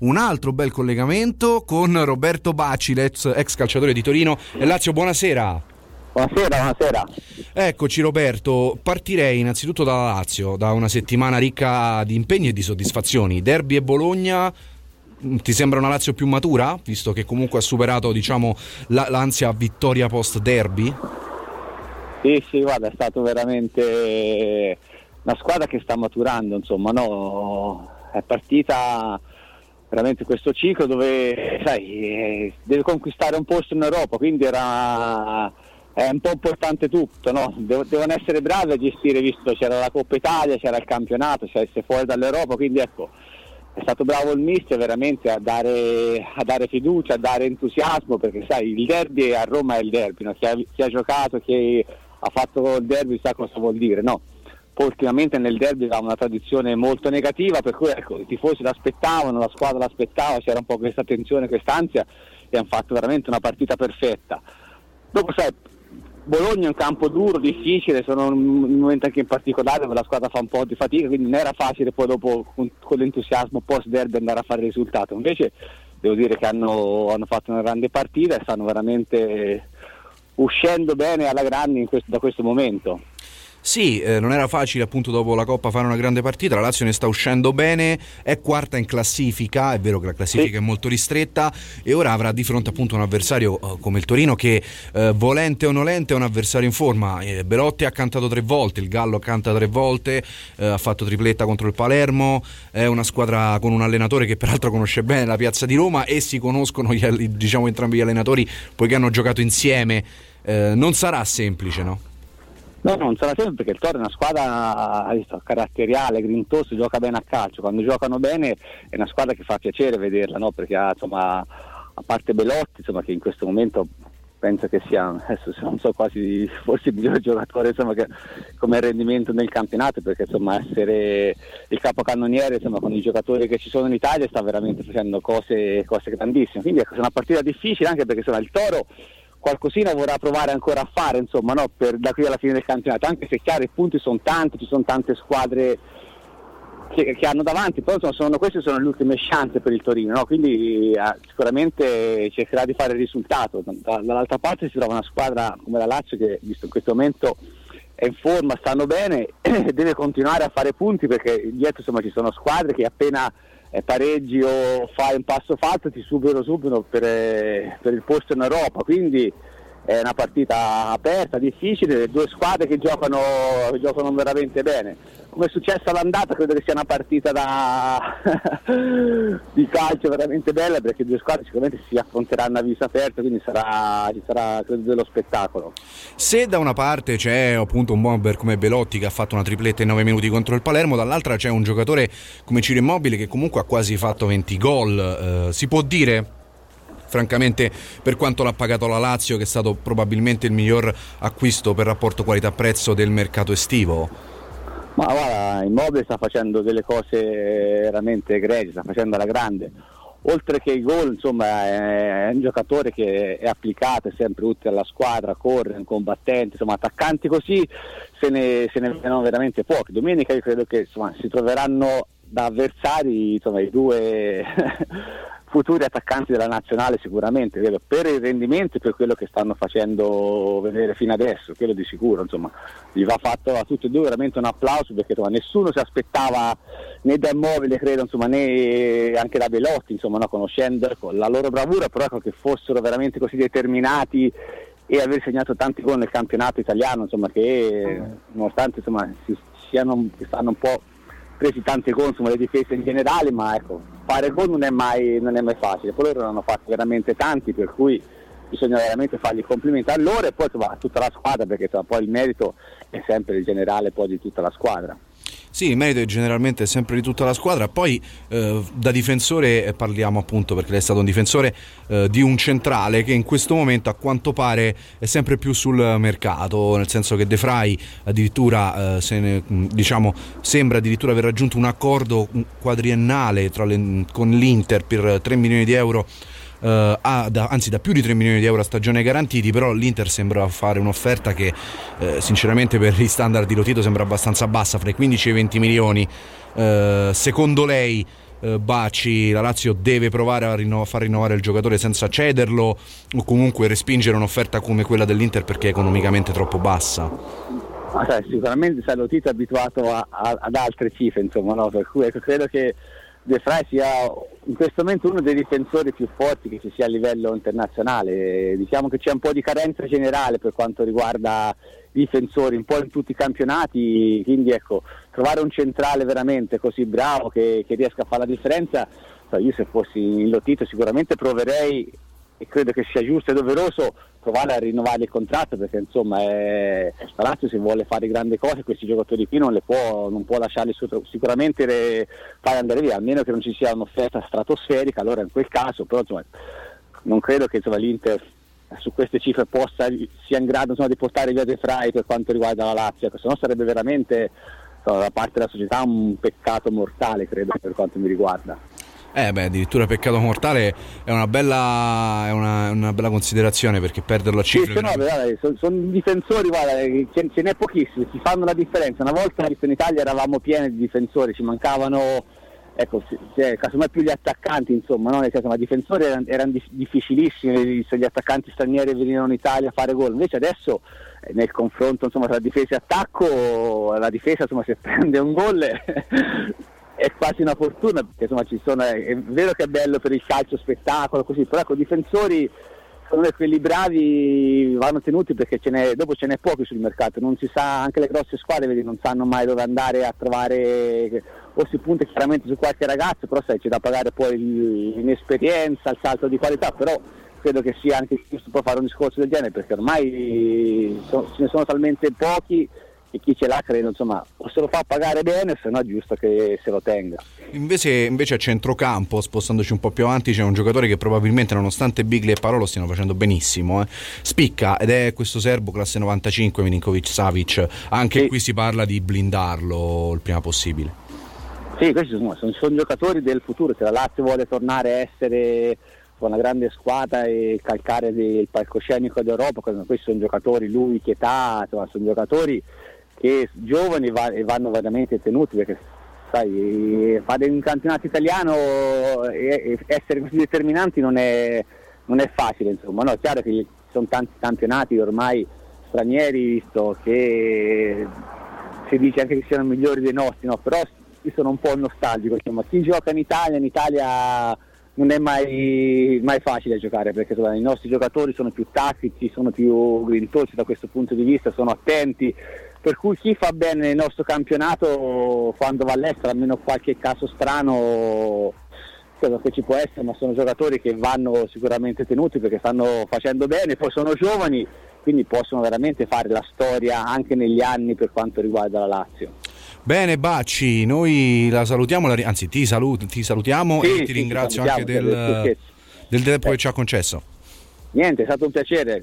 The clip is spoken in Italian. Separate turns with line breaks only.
un altro bel collegamento con Roberto Bacci, ex calciatore di Torino e Lazio. Buonasera.
Buonasera, buonasera.
Eccoci Roberto, partirei innanzitutto dalla Lazio, da una settimana ricca di impegni e di soddisfazioni. Derby e Bologna, mm, ti sembra una Lazio più matura, visto che comunque ha superato diciamo, l'ansia vittoria post derby?
Sì, sì, guarda, è stato veramente una squadra che sta maturando, insomma, no? è partita veramente questo ciclo dove sai, deve conquistare un posto in Europa, quindi era è un po' importante tutto, no? devono essere bravi a gestire, visto c'era la Coppa Italia, c'era il campionato, c'è essere fuori dall'Europa, quindi ecco, è stato bravo il mister veramente a dare, a dare, fiducia, a dare entusiasmo, perché sai, il derby a Roma è il derby, no? chi, ha, chi, ha, giocato, chi ha fatto il derby sa cosa vuol dire, no? Ultimamente nel derby aveva una tradizione molto negativa, per cui ecco, i tifosi l'aspettavano, la squadra l'aspettava, c'era un po' questa tensione, quest'ansia e hanno fatto veramente una partita perfetta. Dopo sai, Bologna è un campo duro, difficile, sono un momento anche in particolare dove la squadra fa un po' di fatica, quindi non era facile poi dopo con, con l'entusiasmo post derby andare a fare il risultato. Invece devo dire che hanno, hanno fatto una grande partita e stanno veramente uscendo bene alla grande questo, da questo momento.
Sì, eh, non era facile appunto dopo la Coppa fare una grande partita, la Lazio ne sta uscendo bene, è quarta in classifica, è vero che la classifica sì. è molto ristretta e ora avrà di fronte appunto un avversario uh, come il Torino che uh, volente o nolente è un avversario in forma, eh, Belotti ha cantato tre volte, il Gallo canta tre volte, uh, ha fatto tripletta contro il Palermo, è una squadra con un allenatore che peraltro conosce bene la piazza di Roma e si conoscono gli, diciamo entrambi gli allenatori poiché hanno giocato insieme, non sarà semplice no?
No, non sarà sempre perché il Toro è una squadra visto, caratteriale, grintosa, gioca bene a calcio. Quando giocano bene è una squadra che fa piacere vederla, no? perché ha, insomma, a parte Belotti, insomma, che in questo momento penso che sia, adesso non so quasi forse il miglior giocatore insomma, che, come rendimento nel campionato, perché insomma, essere il capocannoniere insomma, con i giocatori che ci sono in Italia sta veramente facendo cose, cose grandissime. Quindi ecco, è una partita difficile anche perché insomma, il Toro qualcosina vorrà provare ancora a fare insomma, no? per, da qui alla fine del campionato, anche se chiaro i punti sono tanti, ci sono tante squadre che, che hanno davanti, però insomma, sono, queste sono le ultime chance per il Torino, no? quindi eh, sicuramente cercherà di fare il risultato. Da, dall'altra parte si trova una squadra come la Lazio che visto in questo momento è in forma, stanno bene, deve continuare a fare punti perché dietro insomma, ci sono squadre che appena pareggi o fai un passo fatto ti superano subito per, eh, per, il posto in Europa, quindi è una partita aperta, difficile, due squadre che giocano, giocano veramente bene. Come è successo all'andata credo che sia una partita da... di calcio veramente bella perché due squadre sicuramente si affronteranno a viso aperto quindi sarà, ci sarà credo dello spettacolo.
Se da una parte c'è appunto un bomber come Belotti che ha fatto una tripletta in 9 minuti contro il Palermo dall'altra c'è un giocatore come Ciro Immobile che comunque ha quasi fatto 20 gol eh, si può dire francamente per quanto l'ha pagato la Lazio che è stato probabilmente il miglior acquisto per rapporto qualità-prezzo del mercato estivo
ma guarda, Immobile sta facendo delle cose veramente egregie, sta facendo alla grande. Oltre che i gol, insomma, è un giocatore che è applicato, è sempre utile alla squadra, corre, è un combattente, insomma, attaccanti così se ne, se ne vedono veramente pochi. Domenica io credo che insomma, si troveranno da avversari insomma, i due futuri attaccanti della nazionale sicuramente, credo, per il rendimento e per quello che stanno facendo vedere fino adesso, quello di sicuro, insomma, gli va fatto a tutti e due veramente un applauso perché insomma, nessuno si aspettava né da Immobile, credo, insomma, né anche da Belotti, insomma, no, conoscendo ecco, la loro bravura, però ecco, che fossero veramente così determinati e aver segnato tanti gol nel campionato italiano, insomma, che nonostante insomma, si, siano, stanno un po' presi tante gol, insomma, le difese in generale, ma ecco, fare gol non è mai, non è mai facile. Poi loro ne hanno fatti veramente tanti, per cui bisogna veramente fargli complimenti a loro e poi a tutta la squadra, perché poi il merito è sempre il generale poi di tutta la squadra.
Sì, il merito è generalmente sempre di tutta la squadra. Poi eh, da difensore eh, parliamo appunto perché lei è stato un difensore eh, di un centrale che in questo momento a quanto pare è sempre più sul mercato, nel senso che De Frey addirittura eh, ne, diciamo, sembra addirittura aver raggiunto un accordo quadriennale le, con l'Inter per 3 milioni di euro Uh, ha da, anzi da più di 3 milioni di euro a stagione garantiti, però l'Inter sembra fare un'offerta che uh, sinceramente per gli standard di Lotito sembra abbastanza bassa, fra i 15 e i 20 milioni. Uh, secondo lei eh, Baci, la Lazio deve provare a rinno- far rinnovare il giocatore senza cederlo o comunque respingere un'offerta come quella dell'Inter perché è economicamente troppo bassa?
Ma sai, sicuramente sai, Lotito è abituato a, a, ad altre cifre, insomma, no? per cui ecco, credo che De Frey sia in questo momento uno dei difensori più forti che ci sia a livello internazionale. Diciamo che c'è un po' di carenza generale per quanto riguarda i difensori, un po' in tutti i campionati, quindi ecco, trovare un centrale veramente così bravo che, che riesca a fare la differenza, io se fossi in Lotito sicuramente proverei e credo che sia giusto e doveroso provare a rinnovare il contratto perché insomma è, la Lazio se vuole fare grandi cose questi giocatori qui non, può, non può lasciarli su, sicuramente fare andare via, almeno che non ci sia un'offerta stratosferica, allora in quel caso però insomma, non credo che insomma, l'Inter su queste cifre possa, sia in grado insomma, di portare via De Frey per quanto riguarda la Lazio, se no sarebbe veramente da parte della società un peccato mortale credo per quanto mi riguarda.
Eh beh, addirittura peccato mortale è una bella, è una, una bella considerazione perché perderlo a cifre...
Sì, no, guarda, sono, sono, difensori, guarda, ce, ce n'è pochissimi, ci fanno la differenza. Una volta in Italia eravamo pieni di difensori, ci mancavano, ecco, cioè, casomai più gli attaccanti, insomma, no? Nel senso, ma i difensori erano, erano difficilissimi, se gli attaccanti stranieri venivano in Italia a fare gol. Invece adesso eh, nel confronto insomma, tra difesa e attacco, la difesa insomma, se prende un gol è quasi una fortuna perché insomma ci sono, è vero che è bello per il calcio spettacolo così, però ecco, difensori secondo me quelli bravi vanno tenuti perché ce n'è, dopo ce n'è pochi sul mercato, non si sa, anche le grosse squadre vedi, non sanno mai dove andare a trovare, o si punta chiaramente su qualche ragazzo, però sai c'è da pagare poi l'inesperienza, il salto di qualità, però credo che sia anche giusto fare un discorso del genere perché ormai so, ce ne sono talmente pochi e chi ce l'ha credo insomma o se lo fa pagare bene se no è giusto che se lo tenga
invece, invece a centrocampo spostandoci un po' più avanti c'è un giocatore che probabilmente nonostante Bigli e Parolo stiano facendo benissimo eh. spicca ed è questo serbo classe 95 Milinkovic Savic anche sì. qui si parla di blindarlo il prima possibile
sì questi sono, sono, sono giocatori del futuro se la Lazio vuole tornare a essere una grande squadra e calcare il palcoscenico d'Europa, questi sono giocatori, lui, Chietà, sono giocatori che giovani va, vanno veramente tenuti perché sai, fare un campionato italiano e essere così determinanti non è, non è facile, insomma, no, è chiaro che ci sono tanti campionati ormai stranieri, visto che si dice anche che siano migliori dei nostri, no? però io sono un po' nostalgico, insomma, chi gioca in Italia, in Italia non è mai, mai facile giocare perché insomma, i nostri giocatori sono più tattici, sono più grintosi da questo punto di vista, sono attenti, per cui chi fa bene nel nostro campionato quando va all'estero, almeno qualche caso strano che ci può essere, ma sono giocatori che vanno sicuramente tenuti perché stanno facendo bene, poi sono giovani, quindi possono veramente fare la storia anche negli anni per quanto riguarda la Lazio.
Bene Bacci, noi la salutiamo, anzi ti, salut- ti salutiamo sì, e ti sì, ringrazio anche del, del tempo che ci ha concesso.
Niente, è stato un piacere.